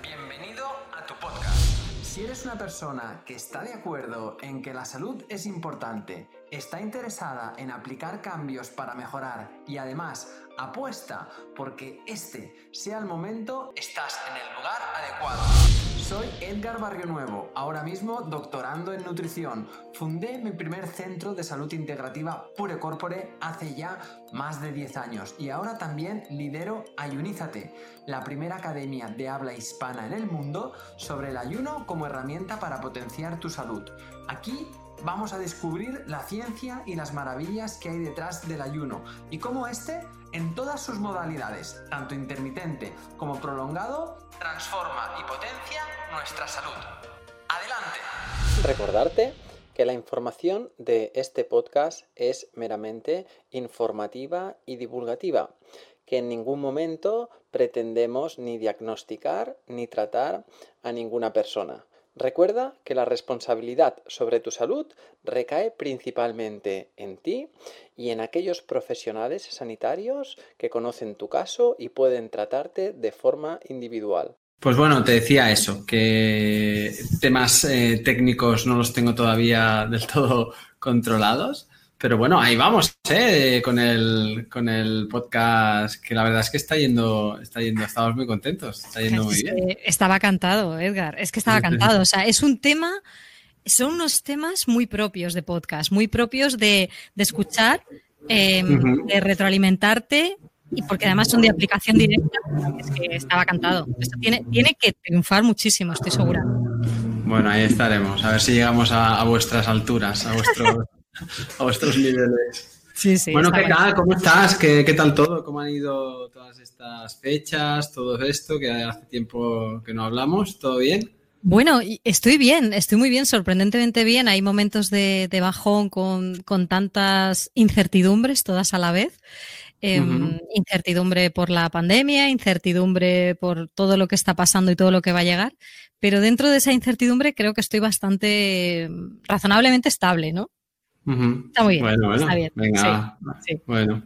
Bienvenido a tu podcast. Si eres una persona que está de acuerdo en que la salud es importante, está interesada en aplicar cambios para mejorar y además apuesta porque este sea el momento, estás en el lugar adecuado. Soy Edgar Barrio Nuevo, ahora mismo doctorando en nutrición. Fundé mi primer centro de salud integrativa Pure Corpore hace ya más de 10 años y ahora también lidero Ayunízate, la primera academia de habla hispana en el mundo sobre el ayuno como herramienta para potenciar tu salud. Aquí vamos a descubrir la ciencia y las maravillas que hay detrás del ayuno y cómo este, en todas sus modalidades, tanto intermitente como prolongado, transforma y potencia nuestra salud. Adelante. Recordarte que la información de este podcast es meramente informativa y divulgativa, que en ningún momento pretendemos ni diagnosticar ni tratar a ninguna persona. Recuerda que la responsabilidad sobre tu salud recae principalmente en ti y en aquellos profesionales sanitarios que conocen tu caso y pueden tratarte de forma individual. Pues bueno, te decía eso, que temas eh, técnicos no los tengo todavía del todo controlados, pero bueno, ahí vamos, ¿eh? Con el, con el podcast, que la verdad es que está yendo, está yendo, estamos muy contentos, está yendo muy bien. Estaba cantado, Edgar, es que estaba cantado. O sea, es un tema, son unos temas muy propios de podcast, muy propios de, escuchar, em, de retroalimentarte, y porque además son de aplicación directa, es que estaba cantado. Esto tiene, tiene que triunfar muchísimo, estoy segura. Bueno, ahí estaremos, a ver si llegamos a, vuestras alturas, a vuestros. a vuestros niveles. Sí, sí, bueno, ¿qué tal? ¿Cómo estás? ¿Qué, ¿Qué, tal todo? ¿Cómo han ido todas estas fechas, todo esto que hace tiempo que no hablamos? ¿Todo bien? Bueno, estoy bien, estoy muy bien, sorprendentemente bien. Hay momentos de, bajón con, con, tantas incertidumbres, todas a la vez. Em, incertidumbre por la pandemia, incertidumbre por todo lo que está pasando y todo lo que va a llegar. Pero dentro de esa incertidumbre creo que estoy bastante razonablemente estable, ¿no? Está muy bien. Bueno, bueno. Está bien. Venga. Bueno.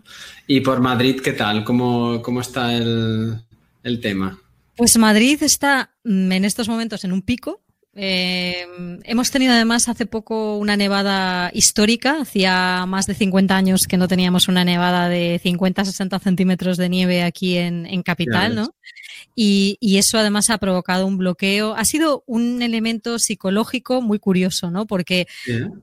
¿Y por Madrid qué tal? ¿Cómo, cómo está el, el, tema? Pues Madrid está mm, en estos momentos en un pico. Eh, hemos tenido además hace poco una nevada histórica. Hacía más de 50 años que no teníamos una nevada de 50-60 centímetros de nieve aquí en, en Capital, ¿no? Y, y, eso además ha provocado un bloqueo. Ha sido un elemento psicológico muy curioso, ¿no? Porque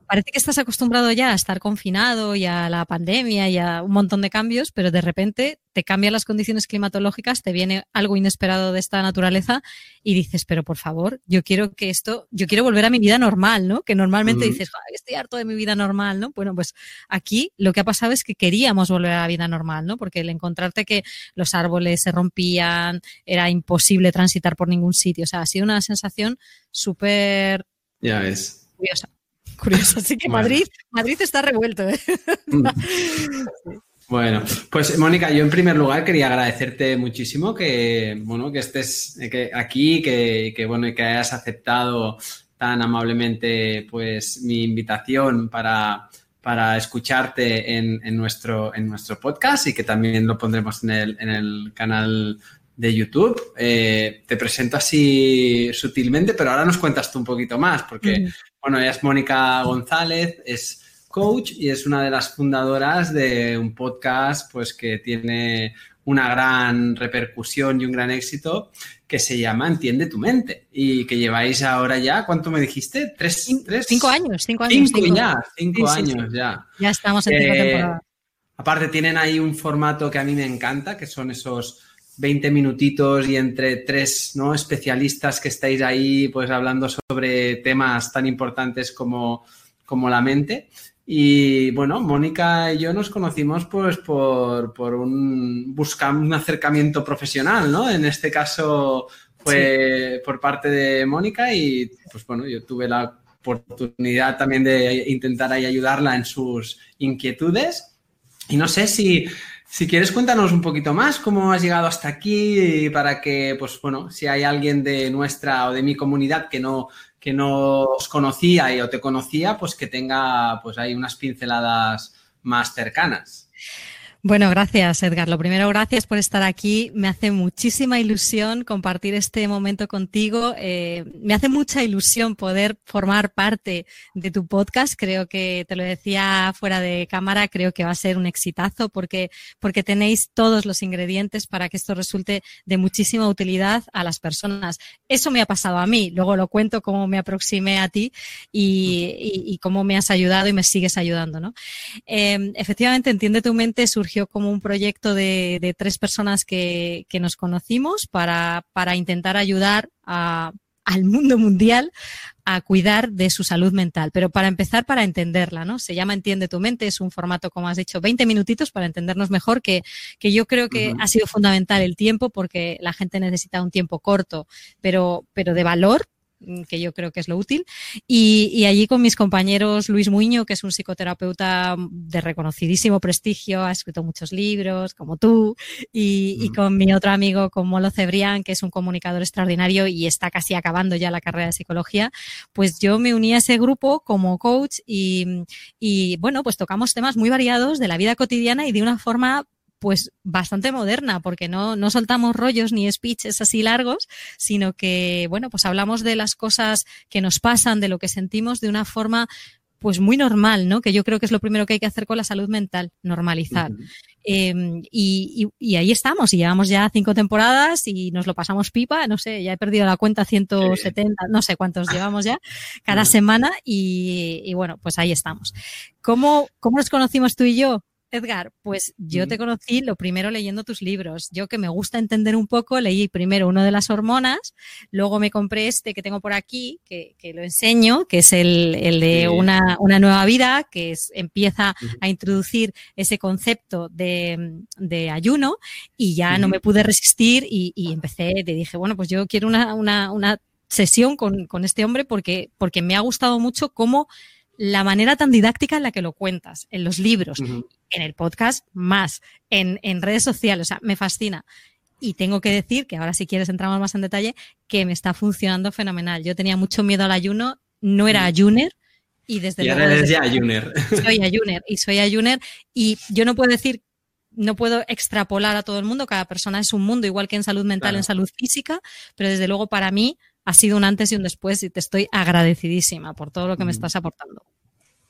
parece que estás acostumbrado ya a estar confinado y a la pandemia y a un montón de cambios, pero de repente te cambian las condiciones climatológicas, te viene algo inesperado de esta naturaleza y dices, pero por favor, yo quiero que esto, yo quiero volver a mi vida normal, ¿no? Que normalmente dices, estoy harto de mi vida normal, ¿no? Bueno, pues aquí lo que ha pasado es que queríamos volver a la vida normal, ¿no? Porque el encontrarte que los árboles se rompían, era imposible transitar por ningún sitio. O sea, ha sido una sensación súper ya ves. curiosa. Curiosa. Así que Madrid, Madrid está revuelto. ¿eh? Bueno, pues Mónica, yo en primer lugar quería agradecerte muchísimo que, bueno, que estés aquí, que, que, bueno, que hayas aceptado tan amablemente pues mi invitación para, para escucharte en, en, nuestro, en nuestro podcast y que también lo pondremos en el, en el canal de YouTube. Eh, te presento así sutilmente, pero ahora nos cuentas tú un poquito más, porque, bueno, ella es Mónica González, es coach y es una de las fundadoras de un podcast, pues que tiene una gran repercusión y un gran éxito que se llama Entiende tu mente y que lleváis ahora ya, ¿cuánto me dijiste? ¿Tres? tres? Cinco años, cinco años. Cinco, ya, cinco años ya. Ya estamos en cinco eh, temporadas. Aparte tienen ahí un formato que a mí me encanta, que son esos 20 minutitos y entre tres ¿no? especialistas que estáis ahí pues hablando sobre temas tan importantes como, como la mente. Y bueno, Mónica y yo nos conocimos pues por, por un buscar un acercamiento profesional, ¿no? En este caso fue por parte de Mónica y pues bueno, yo tuve la oportunidad también de intentar ahí ayudarla en sus inquietudes. Y no sé si si quieres, cuéntanos un poquito más cómo has llegado hasta aquí para que, pues bueno, si hay alguien de nuestra o de mi comunidad que no, que no os conocía y, o te conocía, pues que tenga pues hay unas pinceladas más cercanas. Bueno, gracias Edgar. Lo primero, gracias por estar aquí. Me hace muchísima ilusión compartir este momento contigo. Eh, me hace mucha ilusión poder formar parte de tu podcast. Creo que te lo decía fuera de cámara, creo que va a ser un exitazo porque, porque tenéis todos los ingredientes para que esto resulte de muchísima utilidad a las personas. Eso me ha pasado a mí. Luego lo cuento cómo me aproximé a ti y, cómo me has ayudado y me sigues ayudando. ¿no? Eh, efectivamente, entiende tu mente como un proyecto de, tres personas que, nos conocimos para, intentar ayudar al mundo mundial a cuidar de su salud mental. Pero para empezar, para entenderla, ¿no? Se llama Entiende tu mente, es un formato, como has dicho, 20 minutitos para entendernos mejor, que, yo creo que ha sido fundamental el tiempo porque la gente necesita un tiempo corto, pero, pero de valor que yo creo que es lo útil. Y, allí con mis compañeros Luis Muño, que es un psicoterapeuta de reconocidísimo prestigio, ha escrito muchos libros, como tú, y, con mi otro amigo, con Molo Cebrián, que es un comunicador extraordinario y está casi acabando ya la carrera de psicología, pues yo me uní a ese grupo como coach y, y bueno, pues tocamos temas muy variados de la vida cotidiana y de una forma pues bastante moderna, porque no, no soltamos rollos ni speeches así largos, sino que, bueno, pues hablamos de las cosas que nos pasan, de lo que sentimos de una forma pues muy normal, ¿no? Que yo creo que es lo primero que hay que hacer con la salud mental, normalizar. Em, y, ahí estamos, y llevamos ya cinco temporadas y nos lo pasamos pipa, no sé, ya he perdido la cuenta, 170, no sé cuántos llevamos ya, cada semana, y, y, bueno, pues ahí estamos. ¿Cómo, ¿Cómo nos conocimos tú y yo? Edgar, pues yo te conocí lo primero leyendo tus libros. Yo que me gusta entender un poco, leí primero uno de las hormonas, luego me compré este que tengo por aquí, que, lo enseño, que es el, de una, nueva vida, que empieza a introducir ese concepto de, ayuno y ya no me pude resistir y, empecé, te dije, bueno, pues yo quiero una, sesión con, con, este hombre porque, porque me ha gustado mucho cómo la manera tan didáctica en la que lo cuentas, en los libros, en el podcast más, en, redes sociales, o sea, me fascina. Y tengo que decir que ahora si quieres entramos más en detalle, que me está funcionando fenomenal. Yo tenía mucho miedo al ayuno, no era ayuner, y desde y luego... Ahora eres ya ayuner. Soy ayuner y soy ayuner y yo no puedo decir no puedo extrapolar a todo el mundo, cada persona es un mundo, igual que en salud mental, en salud física, pero desde luego para mí ha sido un antes y un después y te estoy agradecidísima por todo lo que me estás aportando.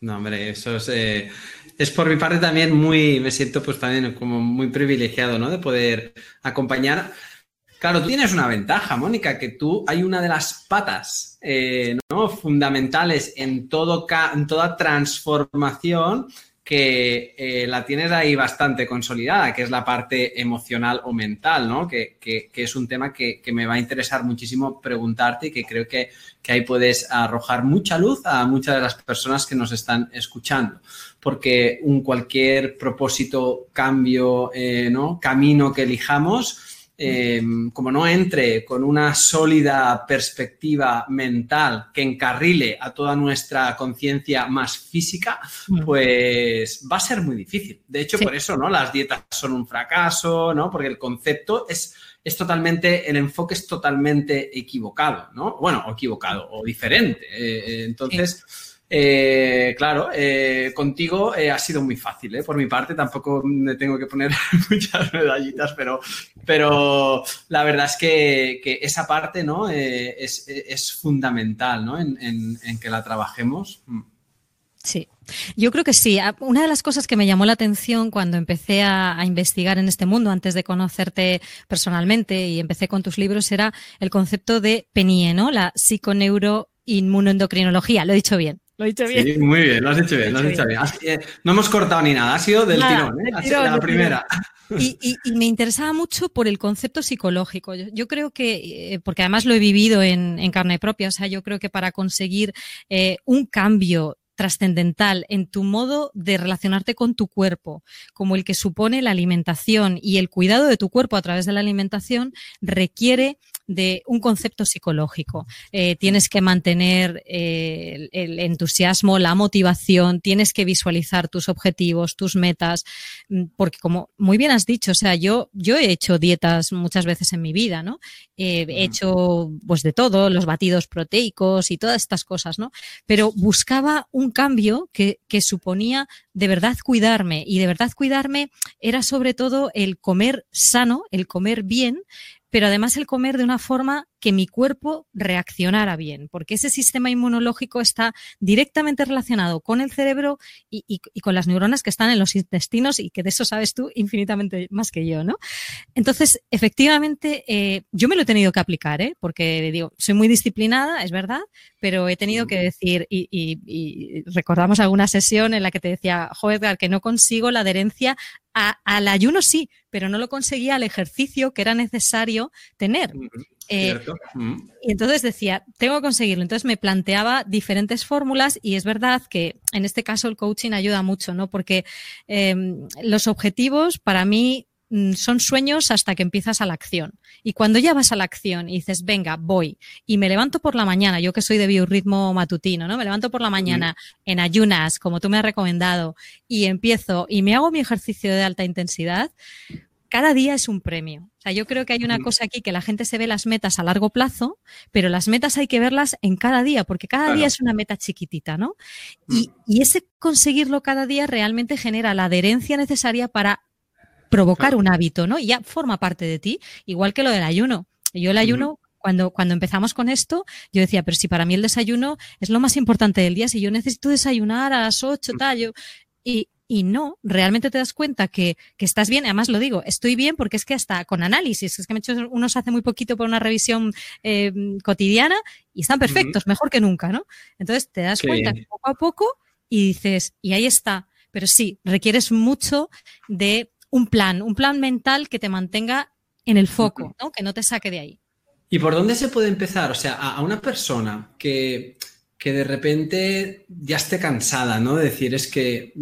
No, hombre, eso es, eh, es por mi parte también muy, me siento pues también como muy privilegiado, ¿no? De poder acompañar. Claro, tienes una ventaja, Mónica, que tú hay una de las patas eh, ¿no? fundamentales en, todo, en toda transformación que eh, la tienes ahí bastante consolidada, que es la parte emocional o mental, ¿no? Que, es un tema que, me va a interesar muchísimo preguntarte y que creo que, ahí puedes arrojar mucha luz a muchas de las personas que nos están escuchando. Porque un cualquier propósito, cambio, eh, ¿no? camino que elijamos, Em, como no entre con una sólida perspectiva mental que encarrile a toda nuestra conciencia más física, mm. pues va a ser muy difícil. De hecho, por eso, ¿no? Las dietas son un fracaso, ¿no? Porque el concepto es, es totalmente, el enfoque es totalmente equivocado, ¿no? Bueno, o equivocado, o diferente. Eh, eh, entonces... Eh, claro, eh, contigo eh, ha sido muy fácil, por mi parte tampoco me tengo que poner muchas medallitas, pero, pero la verdad es que, esa parte ¿no? Es, fundamental ¿no? en, que la trabajemos. Mm. Sí, yo creo que sí. Ah, una de las cosas que me llamó la atención cuando empecé a, investigar en este mundo, antes de conocerte personalmente y empecé con tus libros, era el concepto de PENIE, ¿no? La psiconeuroinmunoendocrinología. Lo he dicho bien. Lo he dicho bien. Sí, muy bien, lo has hecho bien, lo has hecho bien. Eh, no hemos cortado ni nada, ha sido del tirón, ¿eh? ha sido la primera. Y, me interesaba mucho por el concepto psicológico. Yo, creo que, eh, porque además lo he vivido en, carne propia, o sea, yo creo que para conseguir eh, un cambio trascendental en tu modo de relacionarte con tu cuerpo, como el que supone la alimentación y el cuidado de tu cuerpo a través de la alimentación, requiere de un concepto psicológico. Eh, tienes que mantener eh, el, entusiasmo, la motivación, tienes que visualizar tus objetivos, tus metas, mm, porque como muy bien has dicho, o sea, yo, yo he hecho dietas muchas veces en mi vida, ¿no? he hecho pues de todo, los batidos proteicos y todas estas cosas, ¿no? Pero buscaba un cambio que, que suponía de verdad cuidarme y de verdad cuidarme era sobre todo el comer sano, el comer bien, pero además el comer de una forma que mi cuerpo reaccionara bien, porque ese sistema inmunológico está directamente relacionado con el cerebro y, con las neuronas que están en los intestinos y que de eso sabes tú infinitamente más que yo, ¿no? Entonces, efectivamente, eh, yo me lo he tenido que aplicar, ¿eh? porque digo, soy muy disciplinada, es verdad, pero he tenido que decir, y, recordamos alguna sesión en la que te decía, joder, que no consigo la adherencia al ayuno sí, pero no lo conseguía al ejercicio que era necesario tener. Eh, y entonces decía, tengo que conseguirlo. Entonces me planteaba diferentes fórmulas y es verdad que en este caso el coaching ayuda mucho, ¿no? Porque em, los objetivos para mí mm, son sueños hasta que empiezas a la acción. Y cuando ya vas a la acción y dices, venga, voy, y me levanto por la mañana, yo que soy de biorritmo matutino, ¿no? Me levanto por la mañana en ayunas, como tú me has recomendado, y empiezo y me hago mi ejercicio de alta intensidad, cada día es un premio. O sea, yo creo que hay una cosa aquí que la gente se ve las metas a largo plazo, pero las metas hay que verlas en cada día, porque cada día es una meta chiquitita, ¿no? Y, mm. y, ese conseguirlo cada día realmente genera la adherencia necesaria para provocar un hábito, ¿no? Y ya forma parte de ti, igual que lo del ayuno. Yo el ayuno, cuando, cuando empezamos con esto, yo decía, pero si para mí el desayuno es lo más importante del día, si yo necesito desayunar a las 8, tal, yo, y, y no, realmente te das cuenta que, estás bien. Además, lo digo, estoy bien porque es que hasta con análisis, es que me he hecho unos hace muy poquito por una revisión eh, cotidiana y están perfectos, mejor que nunca, ¿no? Entonces te das cuenta poco a poco y dices, y ahí está. Pero sí, requieres mucho de un plan, un plan mental que te mantenga en el foco, ¿no? Que no te saque de ahí. ¿Y por dónde se puede empezar? O sea, a una persona que que de repente ya esté cansada, ¿no? De decir, es que,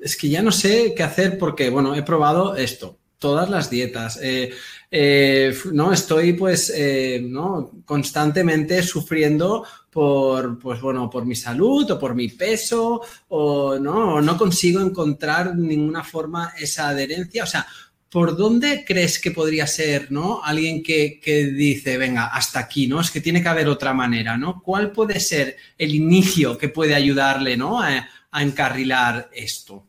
es que ya no sé qué hacer porque, bueno, he probado esto, todas las dietas, eh, eh, ¿no? Estoy pues, eh, ¿no? Constantemente sufriendo por, pues bueno, por mi salud o por mi peso o, ¿no? O no consigo encontrar ninguna forma esa adherencia, o sea, ¿por dónde crees que podría ser, ¿no? Alguien que, dice, venga, hasta aquí, ¿no? Es que tiene que haber otra manera, ¿no? ¿Cuál puede ser el inicio que puede ayudarle, ¿no? A, a encarrilar esto.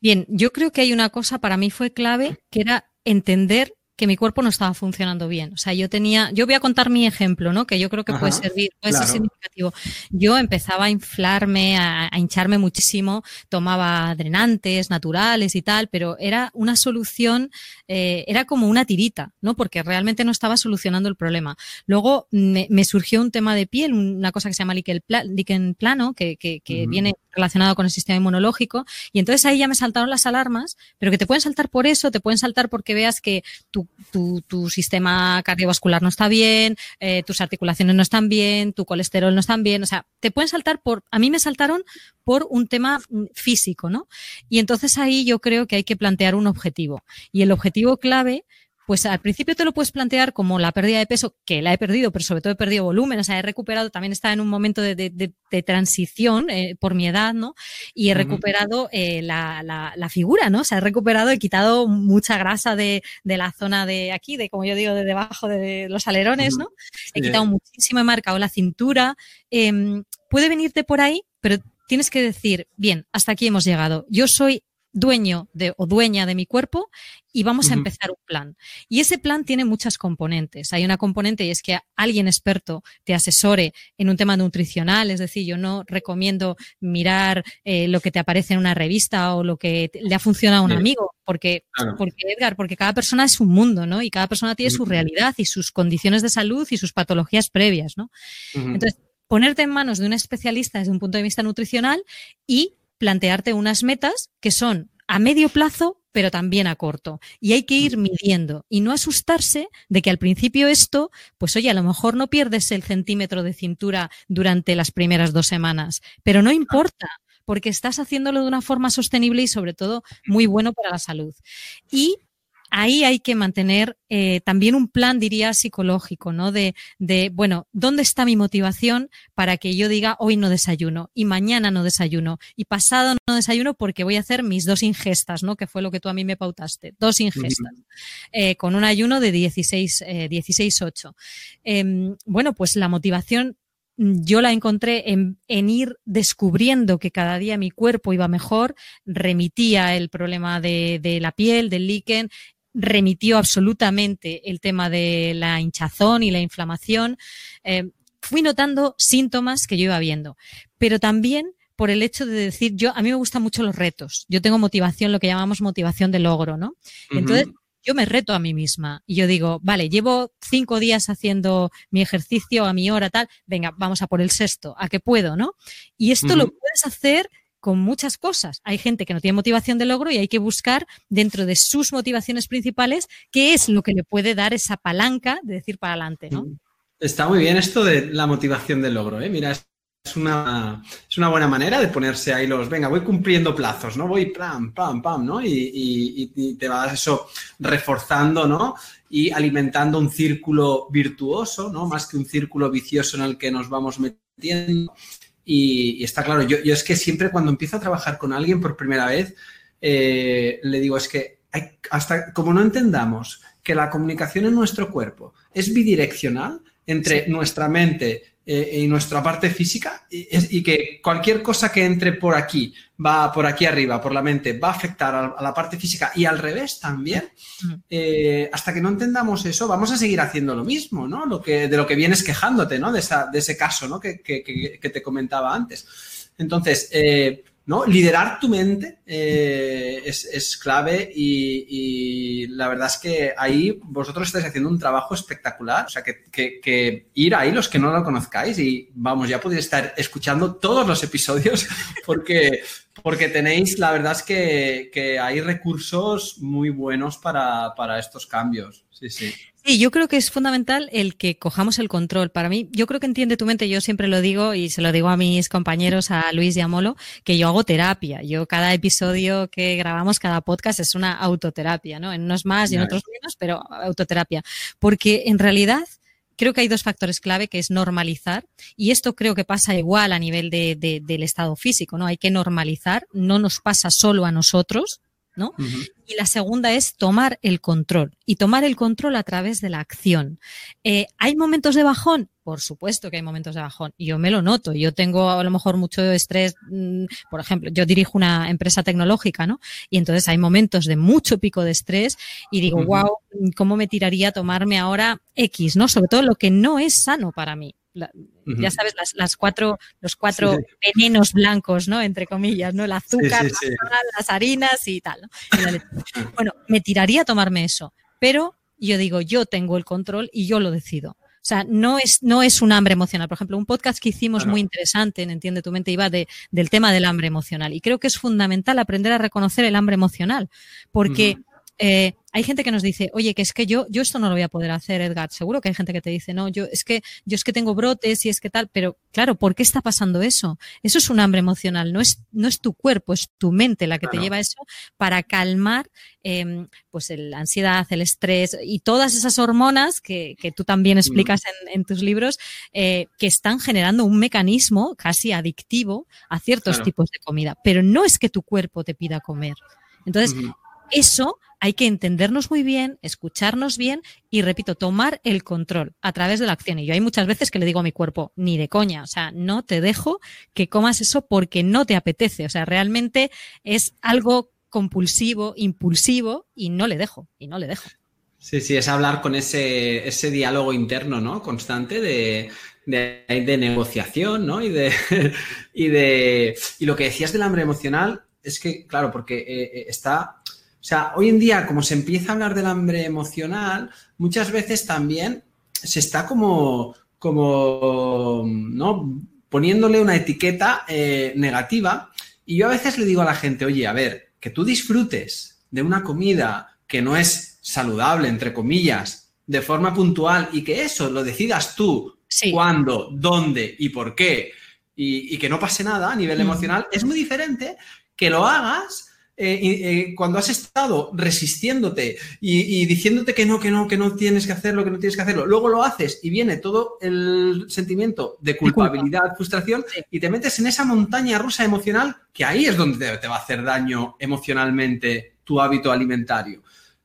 Bien, yo creo que hay una cosa para mí fue clave, que era entender que mi cuerpo no estaba funcionando bien. O sea, yo tenía, yo voy a contar mi ejemplo, ¿no? Que yo creo que puede servir, puede ser significativo. Yo empezaba a inflarme, a, hincharme muchísimo, tomaba drenantes naturales y tal, pero era una solución, eh, era como una tirita, ¿no? Porque realmente no estaba solucionando el problema. Luego me, surgió un tema de piel, una cosa que se llama líquen plano, que, que, que viene relacionado con el sistema inmunológico. Y entonces ahí ya me saltaron las alarmas, pero que te pueden saltar por eso, te pueden saltar porque veas que tu, tu, tu sistema cardiovascular no está bien, eh, tus articulaciones no están bien, tu colesterol no está bien. O sea, te pueden saltar por, a mí me saltaron por un tema mm, físico, ¿no? Y entonces ahí yo creo que hay que plantear un objetivo. Y el objetivo clave pues al principio te lo puedes plantear como la pérdida de peso, que la he perdido, pero sobre todo he perdido volumen, o sea, he recuperado, también estaba en un momento de, transición eh, por mi edad, ¿no? Y he recuperado eh, la, figura, ¿no? O sea, he recuperado, he quitado mucha grasa de, la zona de aquí, de como yo digo, de debajo de los alerones, ¿no? He quitado muchísimo, he marcado la cintura. Em, puede venirte por ahí, pero tienes que decir, bien, hasta aquí hemos llegado. Yo soy dueño de, o dueña de mi cuerpo y vamos a empezar un plan. Y ese plan tiene muchas componentes. Hay una componente y es que alguien experto te asesore en un tema nutricional, es decir, yo no recomiendo mirar eh, lo que te aparece en una revista o lo que le ha funcionado a un amigo, porque, porque Edgar, porque cada persona es un mundo, ¿no? Y cada persona tiene su realidad y sus condiciones de salud y sus patologías previas, ¿no? Entonces, ponerte en manos de un especialista desde un punto de vista nutricional y plantearte unas metas que son a medio plazo, pero también a corto. Y hay que ir midiendo y no asustarse de que al principio esto, pues oye, a lo mejor no pierdes el centímetro de cintura durante las primeras dos semanas, pero no importa porque estás haciéndolo de una forma sostenible y sobre todo muy bueno para la salud. Y ahí hay que mantener eh, también un plan, diría, psicológico, ¿no? De, de, bueno, ¿dónde está mi motivación para que yo diga hoy no desayuno y mañana no desayuno y pasado no desayuno porque voy a hacer mis dos ingestas, ¿no? Que fue lo que tú a mí me pautaste, dos ingestas, eh, con un ayuno de 16, eh, 16-8. Em, bueno, pues la motivación yo la encontré en, ir descubriendo que cada día mi cuerpo iba mejor, remitía el problema de, la piel, del líquen, remitió absolutamente el tema de la hinchazón y la inflamación. Eh, fui notando síntomas que yo iba viendo, pero también por el hecho de decir, yo, a mí me gustan mucho los retos. Yo tengo motivación, lo que llamamos motivación de logro, ¿no? Entonces, yo me reto a mí misma y yo digo, vale, llevo cinco días haciendo mi ejercicio a mi hora tal, venga, vamos a por el sexto, a que puedo, ¿no? Y esto lo puedes hacer con muchas cosas. Hay gente que no tiene motivación de logro y hay que buscar dentro de sus motivaciones principales qué es lo que le puede dar esa palanca de decir para adelante, ¿no? Está muy bien esto de la motivación del logro, ¿eh? Mira, es una, es una buena manera de ponerse ahí los, venga, voy cumpliendo plazos, ¿no? Voy pam, pam, pam, ¿no? Y, te vas eso reforzando, ¿no? Y alimentando un círculo virtuoso, ¿no? Más que un círculo vicioso en el que nos vamos metiendo. Y, está claro, yo, yo, es que siempre cuando empiezo a trabajar con alguien por primera vez, eh, le digo, es que hasta como no entendamos que la comunicación en nuestro cuerpo es bidireccional entre nuestra mente eh, y nuestra parte física y, que cualquier cosa que entre por aquí, va por aquí arriba, por la mente, va a afectar a, la parte física y al revés también, mm. eh, hasta que no entendamos eso, vamos a seguir haciendo lo mismo, ¿no? Lo que, de lo que vienes quejándote, ¿no? De, esa, de ese caso, ¿no? Que, que, que, te comentaba antes. Entonces, eh, ¿no? Liderar tu mente eh, es, clave y, la verdad es que ahí vosotros estáis haciendo un trabajo espectacular. O sea, que, ir ahí los que no lo conozcáis y vamos, ya podéis estar escuchando todos los episodios porque, porque tenéis, la verdad es que, hay recursos muy buenos para, para estos cambios. Sí, sí. Sí, yo creo que es fundamental el que cojamos el control. Para mí, yo creo que entiende tu mente, yo siempre lo digo y se lo digo a mis compañeros, a Luis y a Molo, que yo hago terapia. Yo cada episodio que grabamos, cada podcast es una autoterapia, ¿no? En unos más y en otros menos, pero autoterapia. Porque en realidad creo que hay dos factores clave, que es normalizar, y esto creo que pasa igual a nivel de, del estado físico, ¿no? Hay que normalizar, no nos pasa solo a nosotros, ¿no? Y la segunda es tomar el control y tomar el control a través de la acción. Eh, ¿Hay momentos de bajón? Por supuesto que hay momentos de bajón. Yo me lo noto. Yo tengo a lo mejor mucho estrés. Mm, por ejemplo, yo dirijo una empresa tecnológica, ¿no? Y entonces hay momentos de mucho pico de estrés y digo, wow, ¿cómo me tiraría a tomarme ahora X, ¿no? Sobre todo lo que no es sano para mí ya sabes, las, las, cuatro, los cuatro venenos blancos, ¿no? Entre comillas, ¿no? El azúcar, las harinas y tal, bueno, me tiraría a tomarme eso, pero yo digo, yo tengo el control y yo lo decido. O sea, no es, no es un hambre emocional. Por ejemplo, un podcast que hicimos muy interesante en Entiende tu mente iba de, del tema del hambre emocional. Y creo que es fundamental aprender a reconocer el hambre emocional, porque eh, hay gente que nos dice, oye, que es que yo, yo esto no lo voy a poder hacer, Edgar. Seguro que hay gente que te dice, no, yo es que, yo es que tengo brotes y es que tal, pero claro, ¿por qué está pasando eso? Eso es un hambre emocional, no es, no es tu cuerpo, es tu mente la que te lleva eso para calmar, eh, pues la ansiedad, el estrés y todas esas hormonas que, que tú también mm. explicas en, en tus libros, eh, que están generando un mecanismo casi adictivo a ciertos tipos de comida. Pero no es que tu cuerpo te pida comer. Entonces, eso hay que entendernos muy bien, escucharnos bien y, repito, tomar el control a través de la acción. Y yo hay muchas veces que le digo a mi cuerpo, ni de coña, o sea, no te dejo que comas eso porque no te apetece. O sea, realmente es algo compulsivo, impulsivo y no le dejo, y no le dejo. Sí, sí, es hablar con ese, ese diálogo interno, ¿no? Constante de, de, negociación, ¿no? Y de, y de. Y lo que decías del hambre emocional es que, claro, porque eh, eh, está o sea, hoy en día, como se empieza a hablar del hambre emocional, muchas veces también se está como, como, ¿no? Poniéndole una etiqueta eh, negativa. Y yo a veces le digo a la gente, oye, a ver, que tú disfrutes de una comida que no es saludable, entre comillas, de forma puntual y que eso lo decidas tú, cuándo, dónde y por qué, y, que no pase nada a nivel emocional, es muy diferente que lo hagas eh, eh, cuando has estado resistiéndote y, diciéndote que no, que no, que no tienes que hacerlo, que no tienes que hacerlo, luego lo haces y viene todo el sentimiento de culpabilidad, frustración y te metes en esa montaña rusa emocional que ahí es donde te va a hacer daño emocionalmente tu hábito alimentario.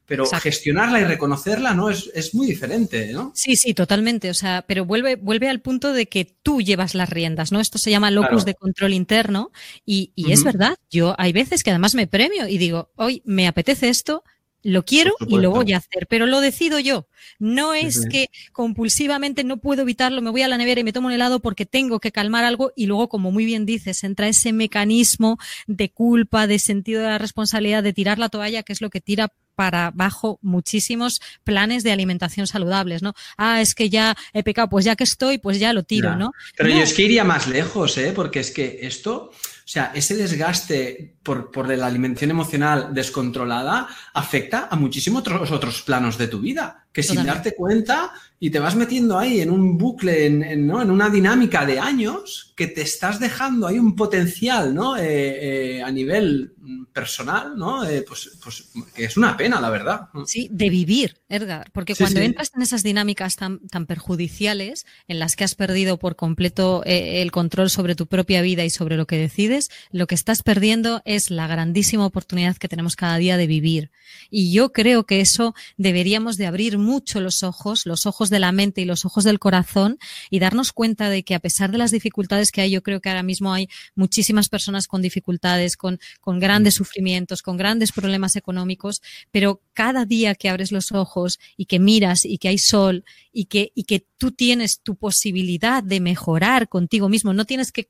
Pero gestionarla y reconocerla, ¿no? Es, es, muy diferente, ¿no? Sí, sí, totalmente. O sea, pero vuelve, vuelve al punto de que tú llevas las riendas, ¿no? Esto se llama locus de control interno. Y, y es verdad, yo hay veces que además me premio y digo, hoy me apetece esto, lo quiero y lo voy a hacer, pero lo decido yo. No es que compulsivamente no puedo evitarlo, me voy a la nevera y me tomo un helado porque tengo que calmar algo y luego, como muy bien dices, entra ese mecanismo de culpa, de sentido de la responsabilidad, de tirar la toalla, que es lo que tira para abajo muchísimos planes de alimentación saludables, ¿no? Ah, es que ya he pecado, pues ya que estoy, pues ya lo tiro, ¿no? Pero yo es que iría más lejos, ¿eh? Porque es que esto, o sea, ese desgaste por, por la alimentación emocional descontrolada afecta a muchísimos otros, otros planos de tu vida, que sin darte cuenta y te vas metiendo ahí en un bucle, en, ¿no? en una dinámica de años que te estás dejando ahí un potencial, ¿no? Eh, eh, a nivel personal, ¿no? Eh, pues, pues que es una pena, la verdad. Sí, de vivir, Edgar, porque cuando entras en esas dinámicas tan, tan perjudiciales, en las que has perdido por completo el control sobre tu propia vida y sobre lo que decides, lo que estás perdiendo es la grandísima oportunidad que tenemos cada día de vivir. Y yo creo que eso deberíamos de abrir mucho los ojos, los ojos de la mente y los ojos del corazón y darnos cuenta de que a pesar de las dificultades que hay, yo creo que ahora mismo hay muchísimas personas con dificultades, con, con grandes sufrimientos, con grandes problemas económicos, pero cada día que abres los ojos y que miras y que hay sol y que, y que tú tienes tu posibilidad de mejorar contigo mismo, no tienes que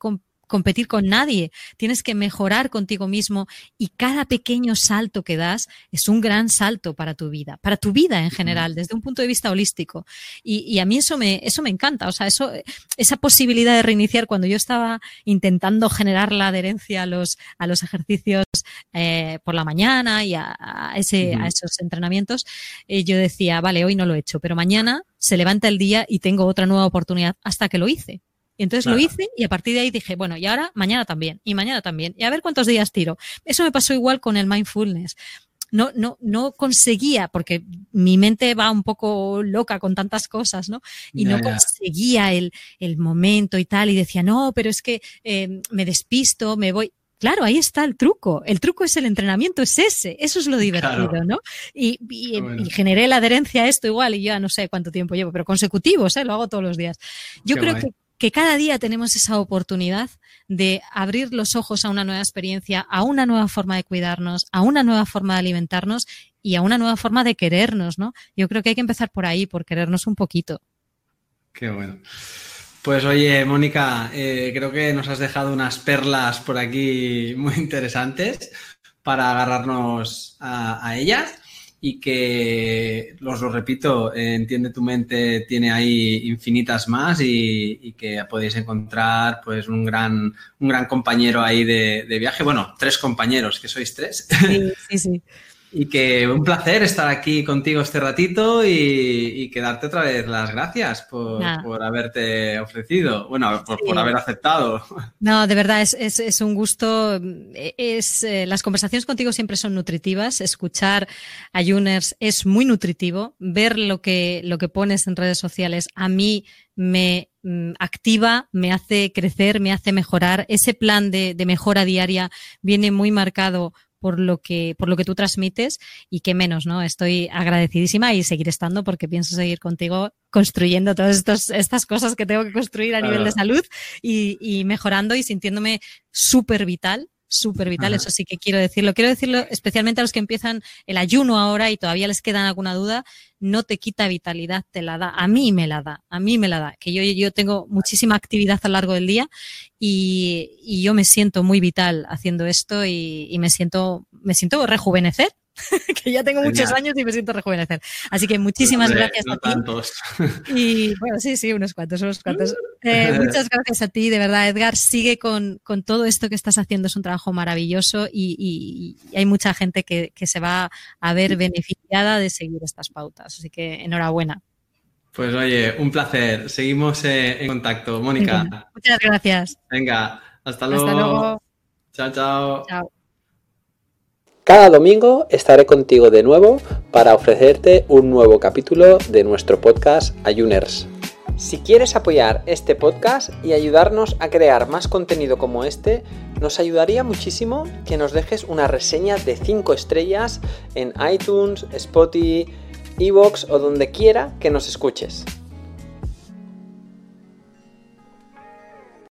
competir con nadie, tienes que mejorar contigo mismo y cada pequeño salto que das es un gran salto para tu vida, para tu vida en general, desde un punto de vista holístico. Y, a mí eso me, eso me encanta, o sea, eso, esa posibilidad de reiniciar cuando yo estaba intentando generar la adherencia a los, a los ejercicios eh, por la mañana y a, ese, a esos entrenamientos, eh, yo decía, vale, hoy no lo he hecho, pero mañana se levanta el día y tengo otra nueva oportunidad hasta que lo hice. Y entonces lo hice y a partir de ahí dije, bueno, y ahora mañana también, y mañana también, y a ver cuántos días tiro. Eso me pasó igual con el mindfulness. No, no, no conseguía, porque mi mente va un poco loca con tantas cosas, ¿no? Y no conseguía el, el, momento y tal, y decía, no, pero es que eh, me despisto, me voy. Claro, ahí está el truco. El truco es el entrenamiento, es ese. Eso es lo divertido, ¿no? Y, y, generé la adherencia a esto igual y ya no sé cuánto tiempo llevo, pero consecutivos, ¿eh? Lo hago todos los días. Yo creo que que cada día tenemos esa oportunidad de abrir los ojos a una nueva experiencia, a una nueva forma de cuidarnos, a una nueva forma de alimentarnos y a una nueva forma de querernos, ¿no? Yo creo que hay que empezar por ahí, por querernos un poquito. Qué bueno. Pues oye, Mónica, eh, creo que nos has dejado unas perlas por aquí muy interesantes para agarrarnos a, a ellas y que, os lo repito, Entiende tu mente tiene ahí infinitas más y, que podéis encontrar pues un gran, un gran compañero ahí de, de, viaje. Bueno, tres compañeros, que sois tres. Sí, sí, sí. Y que un placer estar aquí contigo este ratito y, y que darte otra vez las gracias por, por haberte ofrecido, bueno, por, haber aceptado. No, de verdad, es, es, es un gusto. Es, eh, las conversaciones contigo siempre son nutritivas. Escuchar a Juners es muy nutritivo. Ver lo que, lo que pones en redes sociales a mí me mm, activa, me hace crecer, me hace mejorar. Ese plan de, de mejora diaria viene muy marcado por lo que, por lo que tú transmites y que menos, ¿no? Estoy agradecidísima y seguir estando porque pienso seguir contigo construyendo todas estas, estas cosas que tengo que construir a nivel de salud y, y mejorando y sintiéndome súper vital súper vital, eso sí que quiero decirlo. Quiero decirlo especialmente a los que empiezan el ayuno ahora y todavía les quedan alguna duda, no te quita vitalidad, te la da. A mí me la da, a mí me la da. Que yo, yo tengo muchísima actividad a lo largo del día y, y yo me siento muy vital haciendo esto y, y me siento, me siento rejuvenecer que ya tengo muchos años y me siento rejuvenecer. Así que muchísimas gracias a ti. Tantos. Y bueno, sí, sí, unos cuantos, unos cuantos. Eh, muchas gracias a ti, de verdad, Edgar. Sigue con, con, todo esto que estás haciendo, es un trabajo maravilloso y, y, hay mucha gente que, que, se va a ver beneficiada de seguir estas pautas. Así que enhorabuena. Pues oye, un placer. Seguimos eh, en contacto. Mónica. Muchas gracias. Venga, hasta luego. Hasta luego. Chao, chao. Chao. Cada domingo estaré contigo de nuevo para ofrecerte un nuevo capítulo de nuestro podcast Ayuners. Si quieres apoyar este podcast y ayudarnos a crear más contenido como este, nos ayudaría muchísimo que nos dejes una reseña de 5 estrellas en iTunes, Spotify, Evox o donde quiera que nos escuches.